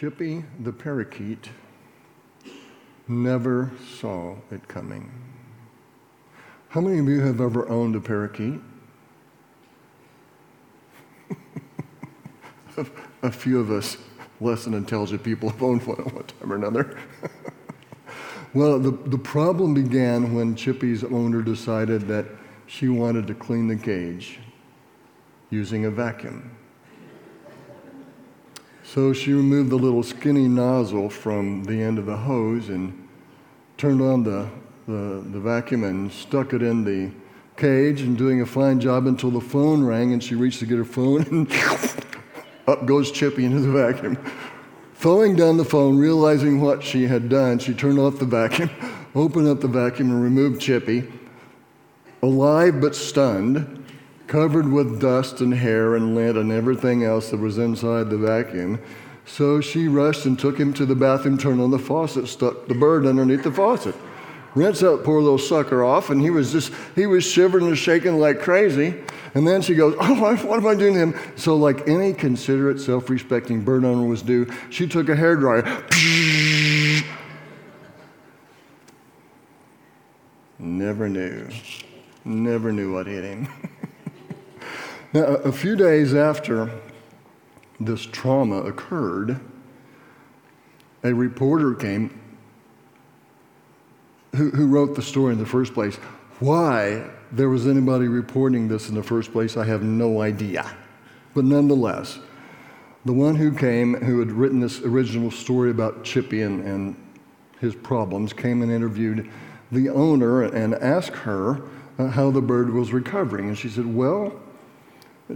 Chippy the parakeet never saw it coming. How many of you have ever owned a parakeet? a few of us less than intelligent people have owned one at one time or another. well, the, the problem began when Chippy's owner decided that she wanted to clean the cage using a vacuum. So she removed the little skinny nozzle from the end of the hose and turned on the, the, the, vacuum and stuck it in the cage and doing a fine job until the phone rang and she reached to get her phone and up goes Chippy into the vacuum. Throwing down the phone, realizing what she had done, she turned off the vacuum, opened up the vacuum, and removed Chippy, alive but stunned, covered with dust and hair and lint and everything else that was inside the vacuum. So she rushed and took him to the bathroom, turned on the faucet, stuck the bird underneath the faucet. Rinsed that poor little sucker off, and he was just, he was shivering and shaking like crazy. And then she goes, Oh, what am I doing to him? So, like any considerate, self respecting bird owner was due, she took a hair dryer. Never knew. Never knew what hit him. now, a few days after this trauma occurred, a reporter came who, who wrote the story in the first place. Why there was anybody reporting this in the first place, I have no idea. But nonetheless, the one who came, who had written this original story about Chippy and, and his problems, came and interviewed the owner and asked her uh, how the bird was recovering. And she said, Well,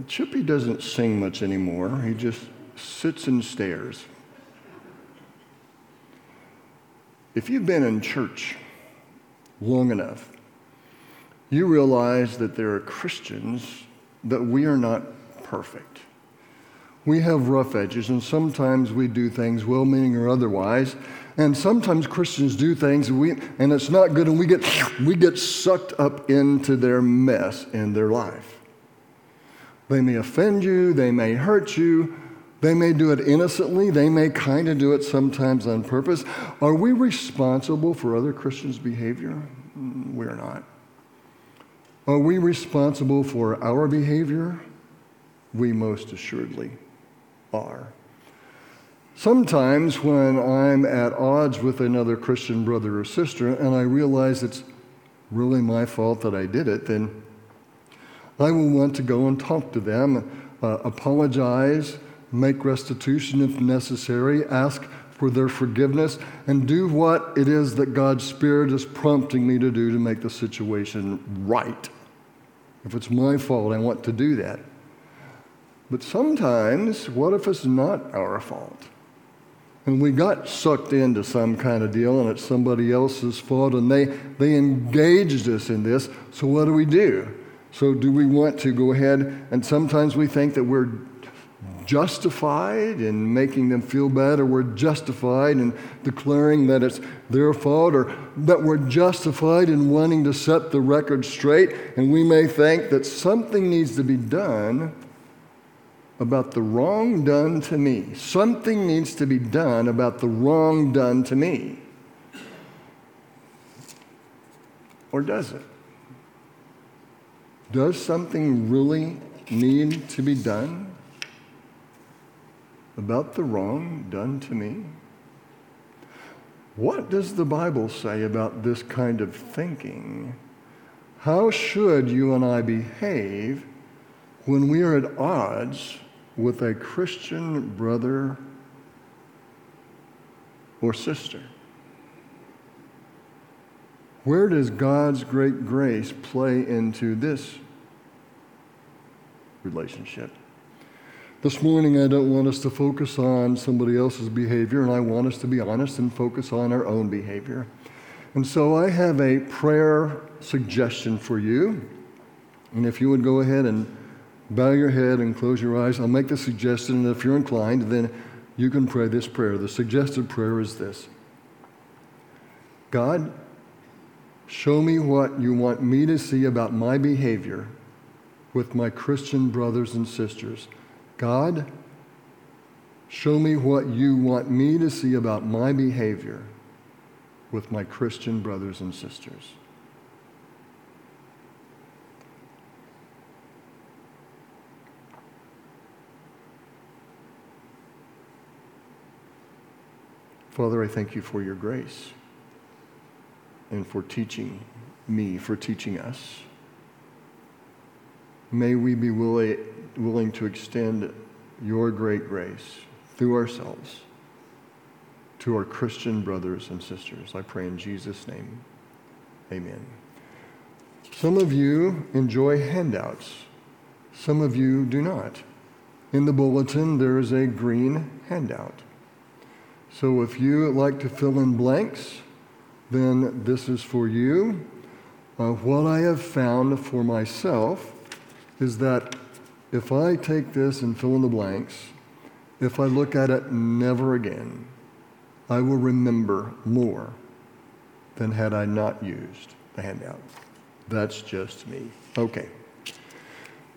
Chippy doesn't sing much anymore. He just sits and stares. If you've been in church long enough, you realize that there are Christians that we are not perfect. We have rough edges, and sometimes we do things well meaning or otherwise. And sometimes Christians do things and, we, and it's not good, and we get, we get sucked up into their mess in their life. They may offend you, they may hurt you, they may do it innocently, they may kind of do it sometimes on purpose. Are we responsible for other Christians' behavior? Mm, we're not. Are we responsible for our behavior? We most assuredly are. Sometimes, when I'm at odds with another Christian brother or sister and I realize it's really my fault that I did it, then I will want to go and talk to them, uh, apologize, make restitution if necessary, ask for their forgiveness, and do what it is that God's Spirit is prompting me to do to make the situation right. If it's my fault, I want to do that. But sometimes, what if it's not our fault? And we got sucked into some kind of deal and it's somebody else's fault and they, they engaged us in this. So, what do we do? So, do we want to go ahead and sometimes we think that we're justified in making them feel bad, or we're justified in declaring that it's their fault, or that we're justified in wanting to set the record straight, and we may think that something needs to be done about the wrong done to me. Something needs to be done about the wrong done to me. Or does it? Does something really need to be done? about the wrong done to me? What does the Bible say about this kind of thinking? How should you and I behave when we are at odds with a Christian brother or sister? Where does God's great grace play into this relationship? This morning, I don't want us to focus on somebody else's behavior, and I want us to be honest and focus on our own behavior. And so I have a prayer suggestion for you. And if you would go ahead and bow your head and close your eyes, I'll make the suggestion. And if you're inclined, then you can pray this prayer. The suggested prayer is this God, show me what you want me to see about my behavior with my Christian brothers and sisters. God, Show me what you want me to see about my behavior with my Christian brothers and sisters. Father, I thank you for your grace and for teaching me, for teaching us. May we be willing, willing to extend your great grace through ourselves to our Christian brothers and sisters. I pray in Jesus' name. Amen. Some of you enjoy handouts, some of you do not. In the bulletin, there is a green handout. So if you like to fill in blanks, then this is for you. Uh, what I have found for myself is that if I take this and fill in the blanks, if I look at it never again, I will remember more than had I not used the handout. That's just me. Okay.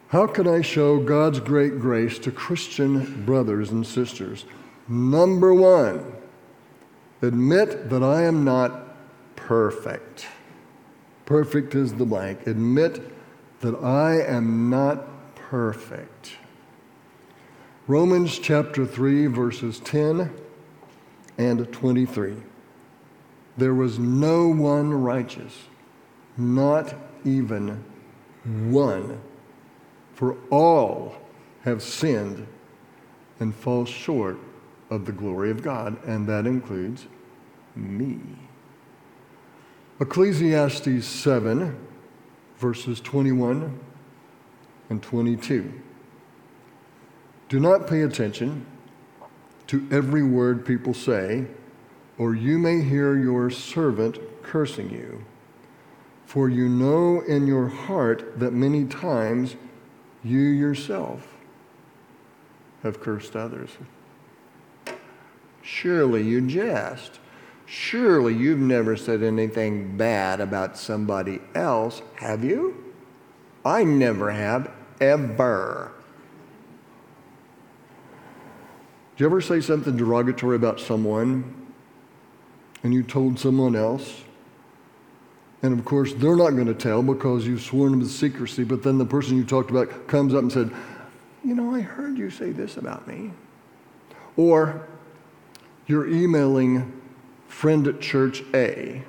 How can I show God's great grace to Christian brothers and sisters? Number one, admit that I am not perfect. Perfect is the blank. Admit that I am not perfect. Romans chapter 3, verses 10 and 23. There was no one righteous, not even one. For all have sinned and fall short of the glory of God, and that includes me. Ecclesiastes 7, verses 21 and 22. Do not pay attention to every word people say, or you may hear your servant cursing you. For you know in your heart that many times you yourself have cursed others. Surely you jest. Surely you've never said anything bad about somebody else, have you? I never have, ever. Do you ever say something derogatory about someone and you told someone else? And of course, they're not going to tell because you've sworn them to secrecy, but then the person you talked about comes up and said, You know, I heard you say this about me. Or you're emailing friend at church A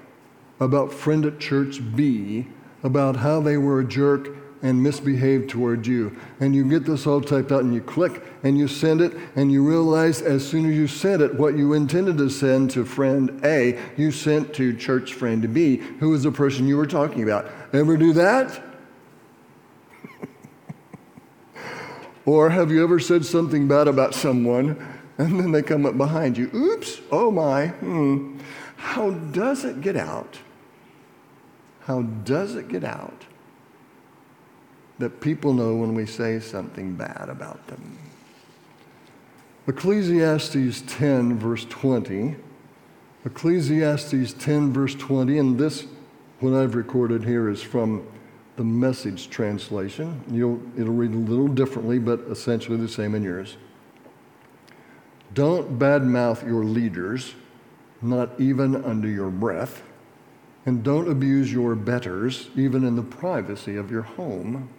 about friend at church B about how they were a jerk and misbehaved toward you. And you get this all typed out and you click and you send it and you realize as soon as you sent it, what you intended to send to friend A, you sent to church friend B, who is the person you were talking about. Ever do that? or have you ever said something bad about someone and then they come up behind you. Oops, oh my, hmm. How does it get out? How does it get out that people know when we say something bad about them? Ecclesiastes 10, verse 20. Ecclesiastes 10, verse 20, and this, what I've recorded here, is from the message translation. You'll, it'll read a little differently, but essentially the same in yours. Don't badmouth your leaders, not even under your breath. And don't abuse your betters, even in the privacy of your home.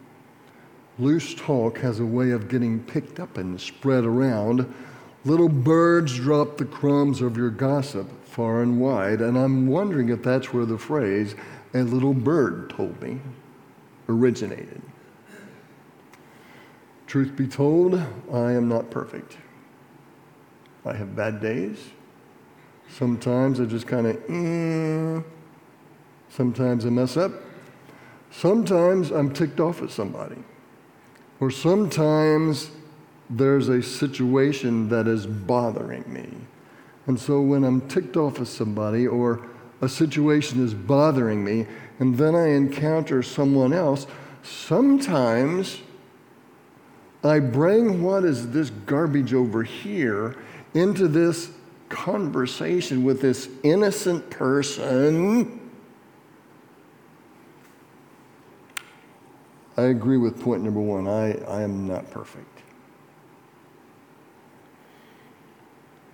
Loose talk has a way of getting picked up and spread around. Little birds drop the crumbs of your gossip far and wide, and I'm wondering if that's where the phrase, a little bird told me, originated. Truth be told, I am not perfect. I have bad days. Sometimes I just kind of, mm. sometimes I mess up. Sometimes I'm ticked off at somebody. Or sometimes there's a situation that is bothering me. And so when I'm ticked off at somebody or a situation is bothering me, and then I encounter someone else, sometimes I bring what is this garbage over here into this conversation with this innocent person. I agree with point number one. I, I am not perfect.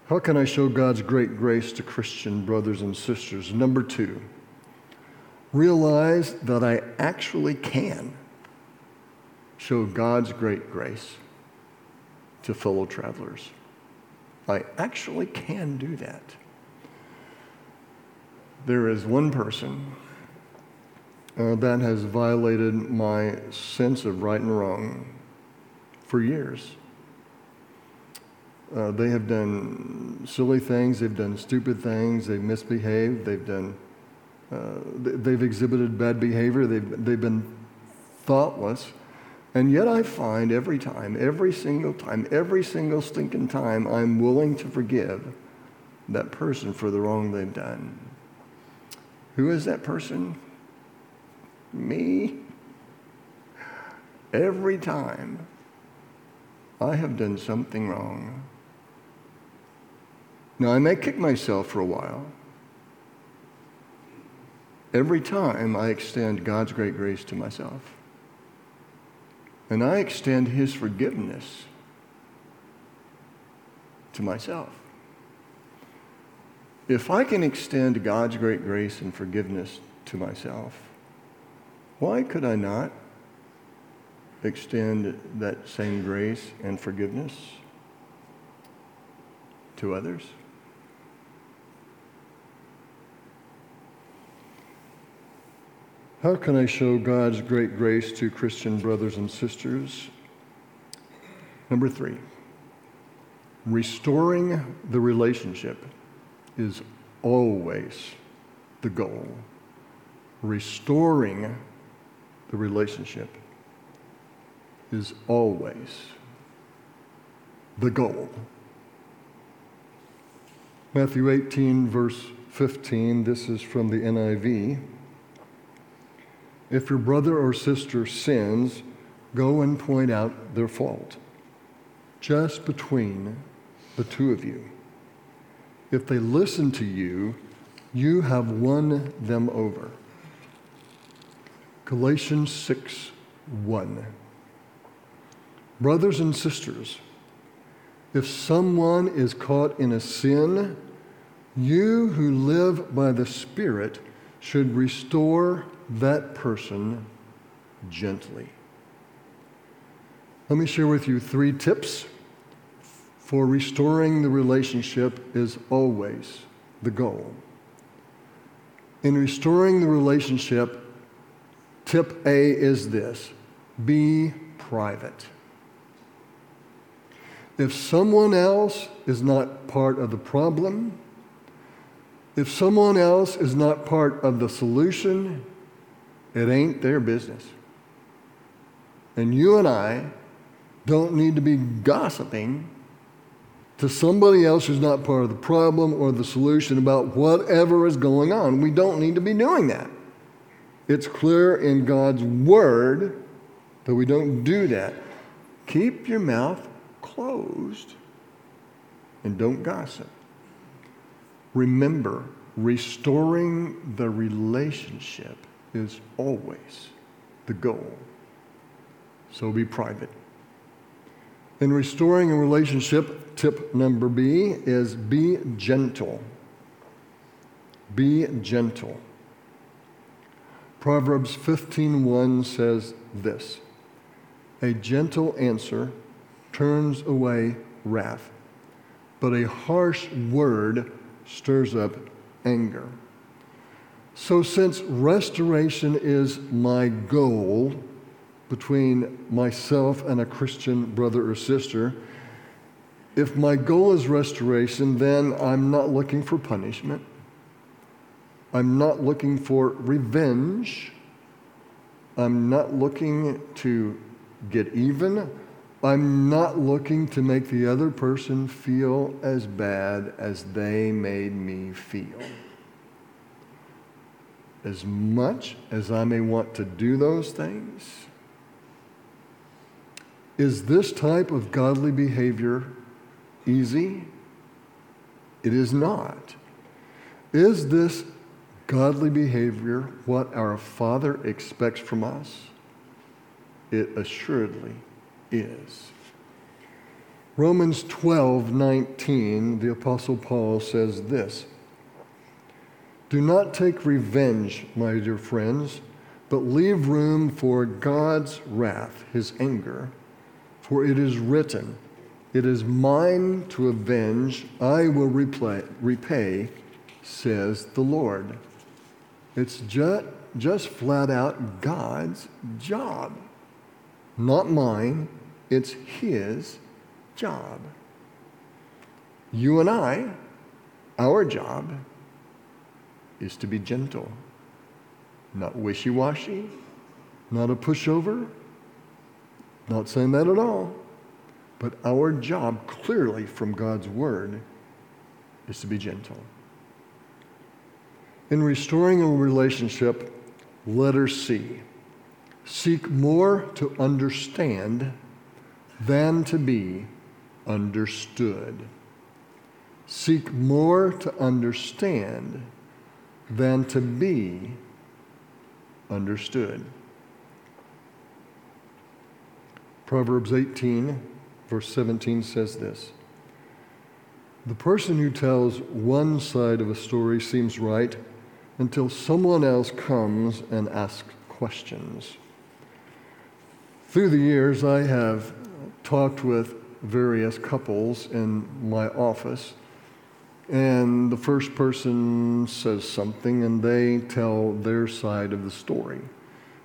How can I show God's great grace to Christian brothers and sisters? Number two, realize that I actually can show God's great grace to fellow travelers. I actually can do that. There is one person uh, that has violated my sense of right and wrong for years. Uh, they have done silly things, they've done stupid things, they've misbehaved, they've done, uh, they've exhibited bad behavior, they've, they've been thoughtless. And yet I find every time, every single time, every single stinking time, I'm willing to forgive that person for the wrong they've done. Who is that person? Me. Every time I have done something wrong. Now, I may kick myself for a while. Every time I extend God's great grace to myself, and I extend His forgiveness to myself. If I can extend God's great grace and forgiveness to myself, why could I not extend that same grace and forgiveness to others? How can I show God's great grace to Christian brothers and sisters? Number three, restoring the relationship is always the goal. Restoring the relationship is always the goal. Matthew 18, verse 15, this is from the NIV. If your brother or sister sins, go and point out their fault, just between the two of you. If they listen to you, you have won them over. Galatians 6 1. Brothers and sisters, if someone is caught in a sin, you who live by the Spirit should restore that person gently. Let me share with you three tips for restoring the relationship is always the goal. In restoring the relationship, tip A is this be private. If someone else is not part of the problem, if someone else is not part of the solution, it ain't their business. And you and I don't need to be gossiping to somebody else who's not part of the problem or the solution about whatever is going on. We don't need to be doing that. It's clear in God's Word that we don't do that. Keep your mouth closed and don't gossip. Remember, restoring the relationship is always the goal. So be private. In restoring a relationship, tip number B is be gentle. Be gentle. Proverbs 15:1 says this: A gentle answer turns away wrath, but a harsh word stirs up anger. So, since restoration is my goal between myself and a Christian brother or sister, if my goal is restoration, then I'm not looking for punishment. I'm not looking for revenge. I'm not looking to get even. I'm not looking to make the other person feel as bad as they made me feel as much as I may want to do those things, is this type of godly behavior easy? It is not. Is this godly behavior what our Father expects from us? It assuredly is. Romans 12 19, the Apostle Paul says this Do not take revenge, my dear friends, but leave room for God's wrath, his anger. For it is written, It is mine to avenge, I will repay, repay says the Lord. It's just, just flat out God's job. Not mine, it's His job. You and I, our job is to be gentle, not wishy washy, not a pushover. Not saying that at all. But our job, clearly from God's Word, is to be gentle. In restoring a relationship, letter C. Seek more to understand than to be understood. Seek more to understand than to be understood. Proverbs 18, verse 17 says this The person who tells one side of a story seems right until someone else comes and asks questions. Through the years, I have talked with various couples in my office, and the first person says something and they tell their side of the story.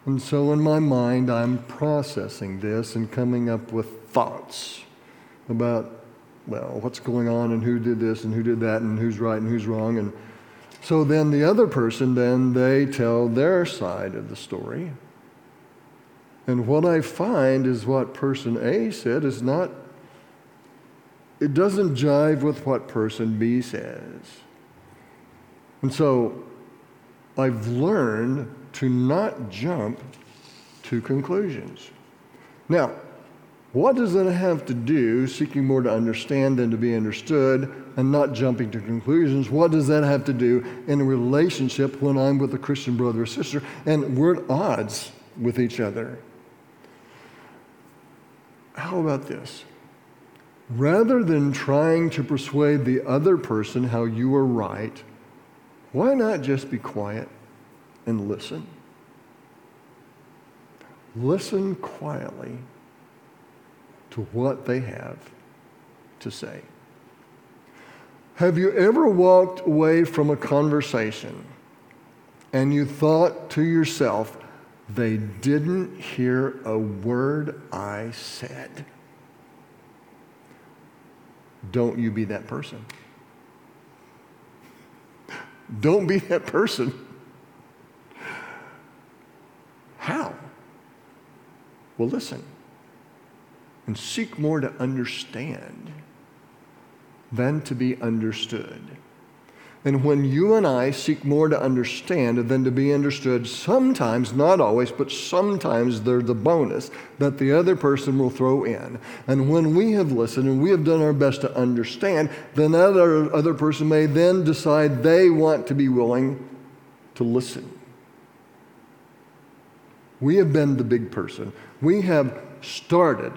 And so in my mind, I'm processing this and coming up with thoughts about, well, what's going on and who did this and who did that and who's right and who's wrong. And so then the other person, then they tell their side of the story. And what I find is what person A said is not, it doesn't jive with what person B says. And so I've learned to not jump to conclusions. Now, what does that have to do, seeking more to understand than to be understood, and not jumping to conclusions? What does that have to do in a relationship when I'm with a Christian brother or sister and we're at odds with each other? How about this? Rather than trying to persuade the other person how you are right, why not just be quiet and listen? Listen quietly to what they have to say. Have you ever walked away from a conversation and you thought to yourself, they didn't hear a word I said? Don't you be that person. Don't be that person. How? Well, listen and seek more to understand than to be understood. And when you and I seek more to understand than to be understood, sometimes, not always, but sometimes there's a bonus that the other person will throw in. And when we have listened and we have done our best to understand, then that other, other person may then decide they want to be willing to listen. We have been the big person. We have started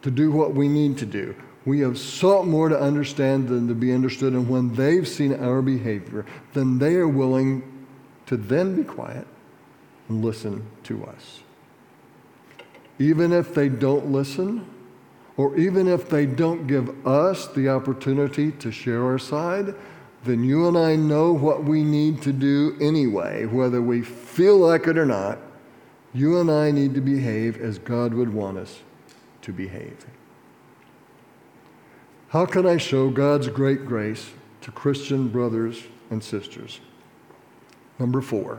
to do what we need to do. We have sought more to understand than to be understood, and when they've seen our behavior, then they are willing to then be quiet and listen to us. Even if they don't listen, or even if they don't give us the opportunity to share our side, then you and I know what we need to do anyway, whether we feel like it or not. You and I need to behave as God would want us to behave. How can I show God's great grace to Christian brothers and sisters? Number four,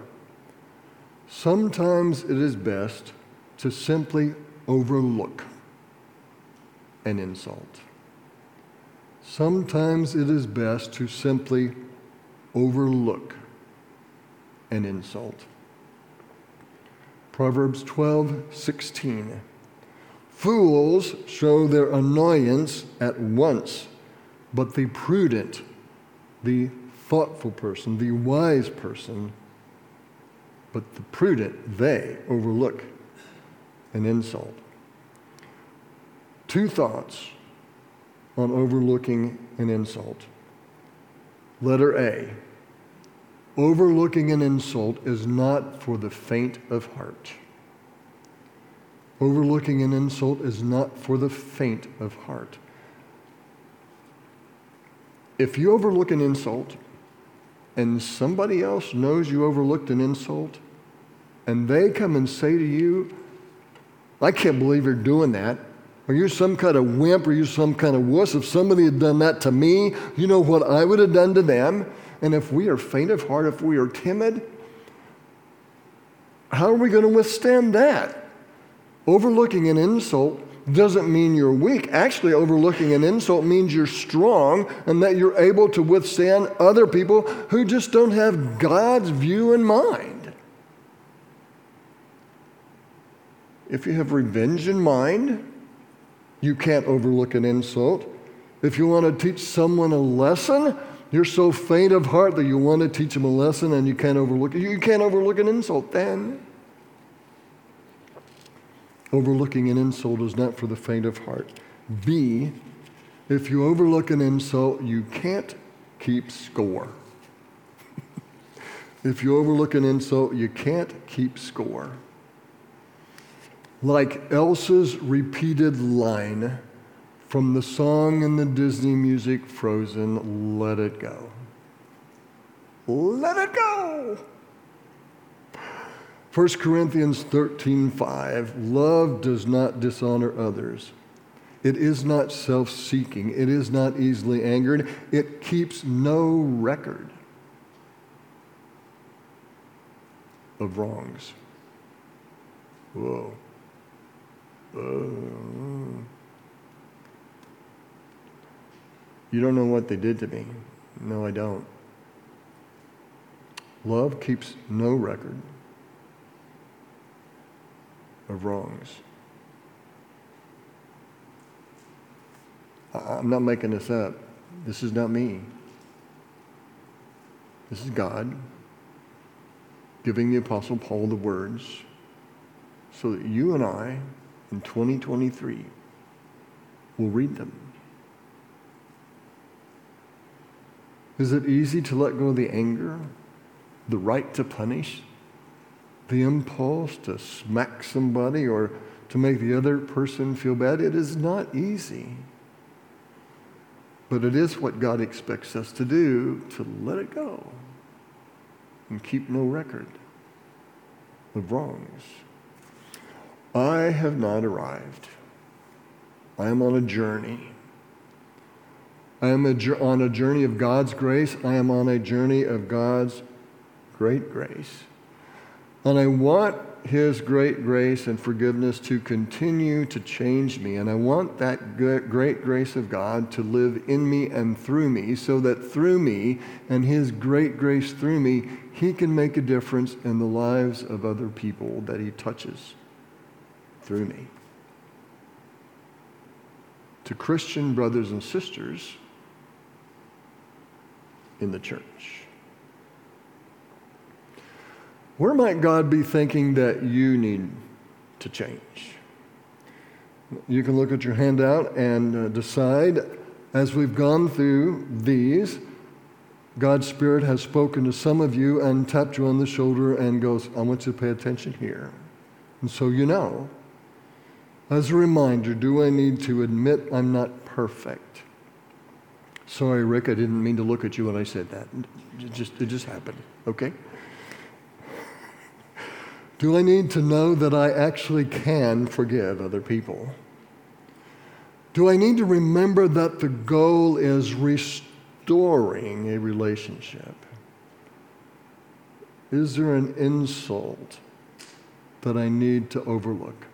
sometimes it is best to simply overlook an insult. Sometimes it is best to simply overlook an insult. Proverbs 12, 16. Fools show their annoyance at once, but the prudent, the thoughtful person, the wise person, but the prudent, they overlook an insult. Two thoughts on overlooking an insult. Letter A Overlooking an insult is not for the faint of heart. Overlooking an insult is not for the faint of heart. If you overlook an insult and somebody else knows you overlooked an insult, and they come and say to you, I can't believe you're doing that. Are you some kind of wimp? Are you some kind of wuss? If somebody had done that to me, you know what I would have done to them? And if we are faint of heart, if we are timid, how are we going to withstand that? Overlooking an insult doesn't mean you're weak. Actually, overlooking an insult means you're strong and that you're able to withstand other people who just don't have God's view in mind. If you have revenge in mind, you can't overlook an insult. If you want to teach someone a lesson, you're so faint of heart that you want to teach them a lesson and you can't overlook it. You can't overlook an insult then. Overlooking an insult is not for the faint of heart. B, if you overlook an insult, you can't keep score. if you overlook an insult, you can't keep score. Like Elsa's repeated line from the song in the Disney music Frozen, Let It Go. Let it go! 1 Corinthians 13:5 Love does not dishonor others. It is not self-seeking. It is not easily angered. It keeps no record of wrongs. Whoa. Uh, you don't know what they did to me. No, I don't. Love keeps no record of wrongs. I'm not making this up. This is not me. This is God giving the Apostle Paul the words so that you and I in 2023 will read them. Is it easy to let go of the anger, the right to punish, the impulse to smack somebody or to make the other person feel bad? It is not easy. But it is what God expects us to do to let it go and keep no record of wrongs. I have not arrived. I am on a journey. I am a, on a journey of God's grace. I am on a journey of God's great grace. And I want His great grace and forgiveness to continue to change me. And I want that great grace of God to live in me and through me so that through me and His great grace through me, He can make a difference in the lives of other people that He touches through me. To Christian brothers and sisters in the church. Where might God be thinking that you need to change? You can look at your handout and uh, decide as we've gone through these. God's Spirit has spoken to some of you and tapped you on the shoulder and goes, I want you to pay attention here. And so you know as a reminder, do I need to admit I'm not perfect? Sorry, Rick, I didn't mean to look at you when I said that. It just, it just happened, okay? Do I need to know that I actually can forgive other people? Do I need to remember that the goal is restoring a relationship? Is there an insult that I need to overlook?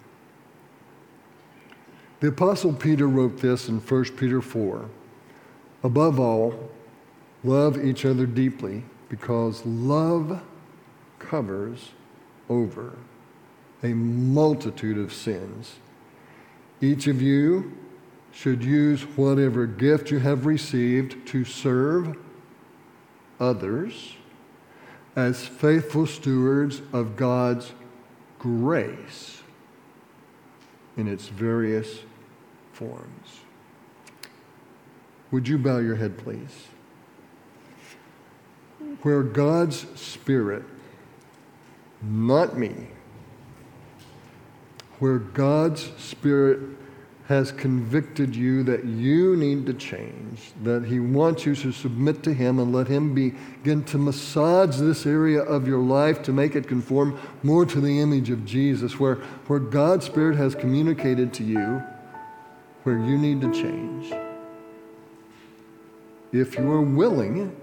The Apostle Peter wrote this in 1 Peter 4. Above all, love each other deeply because love covers over a multitude of sins. Each of you should use whatever gift you have received to serve others as faithful stewards of God's grace in its various forms. Would you bow your head, please? Where God's Spirit, not me, where God's Spirit has convicted you that you need to change, that He wants you to submit to Him and let Him begin to massage this area of your life to make it conform more to the image of Jesus, where, where God's Spirit has communicated to you where you need to change. If you are willing,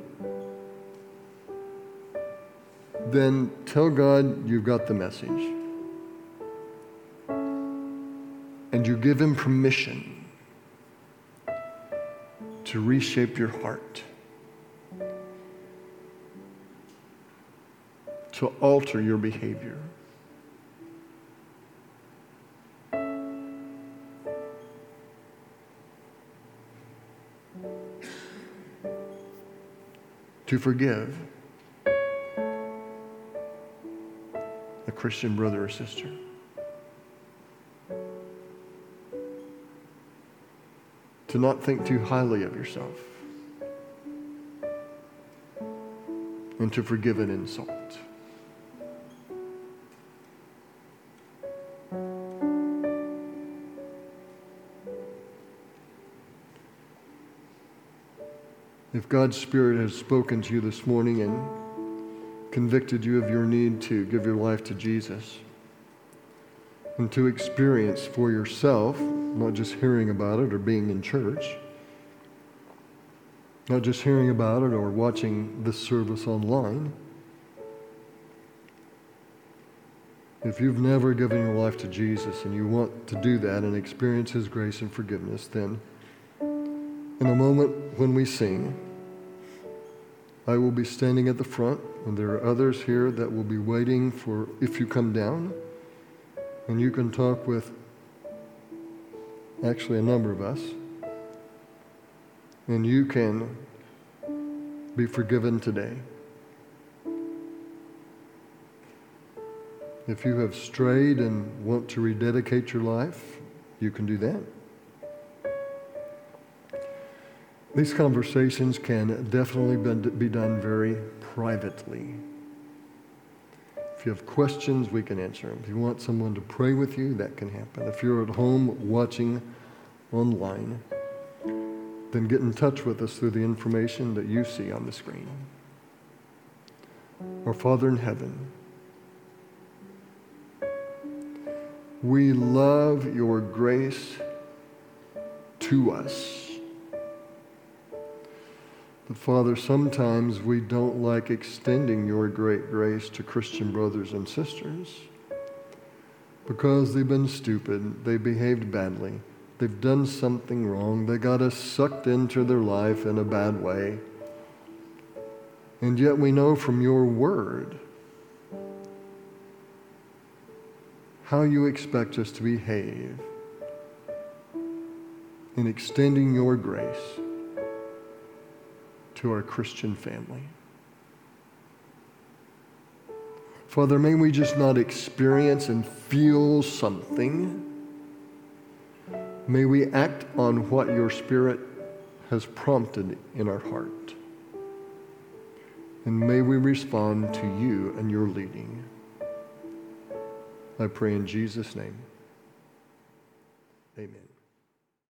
then tell God you've got the message. and you give Him permission to reshape your heart, to alter your behavior. To forgive Christian brother or sister. to not think too highly of yourself, and to forgive an insult. If God's Spirit has spoken to you this morning and convicted you of your need to give your life to Jesus and to experience for yourself not just hearing about it or being in church, not just hearing about it or watching this service online. If you've never given your life to Jesus and you want to do that and experience His grace and forgiveness, then in a moment when we sing, I will be standing at the front, and there are others here that will be waiting for if you come down, and you can talk with actually a number of us. And you can be forgiven today. If you have strayed and want to rededicate your life, you can do that. These conversations can definitely be done very privately. If you have questions, we can answer them. If you want someone to pray with you, that can happen. If you're at home watching online, then get in touch with us through the information that you see on the screen. Our Father in heaven, we love your grace to us. But Father, sometimes we don't like extending your great grace to Christian brothers and sisters because they've been stupid, they behaved badly, they've done something wrong, they got us sucked into their life in a bad way. And yet we know from your word how you expect us to behave in extending your grace to our Christian family. Father, may we just not experience and feel something. May we act on what your Spirit has prompted in our heart. And may we respond to you and your leading. I pray in Jesus' name.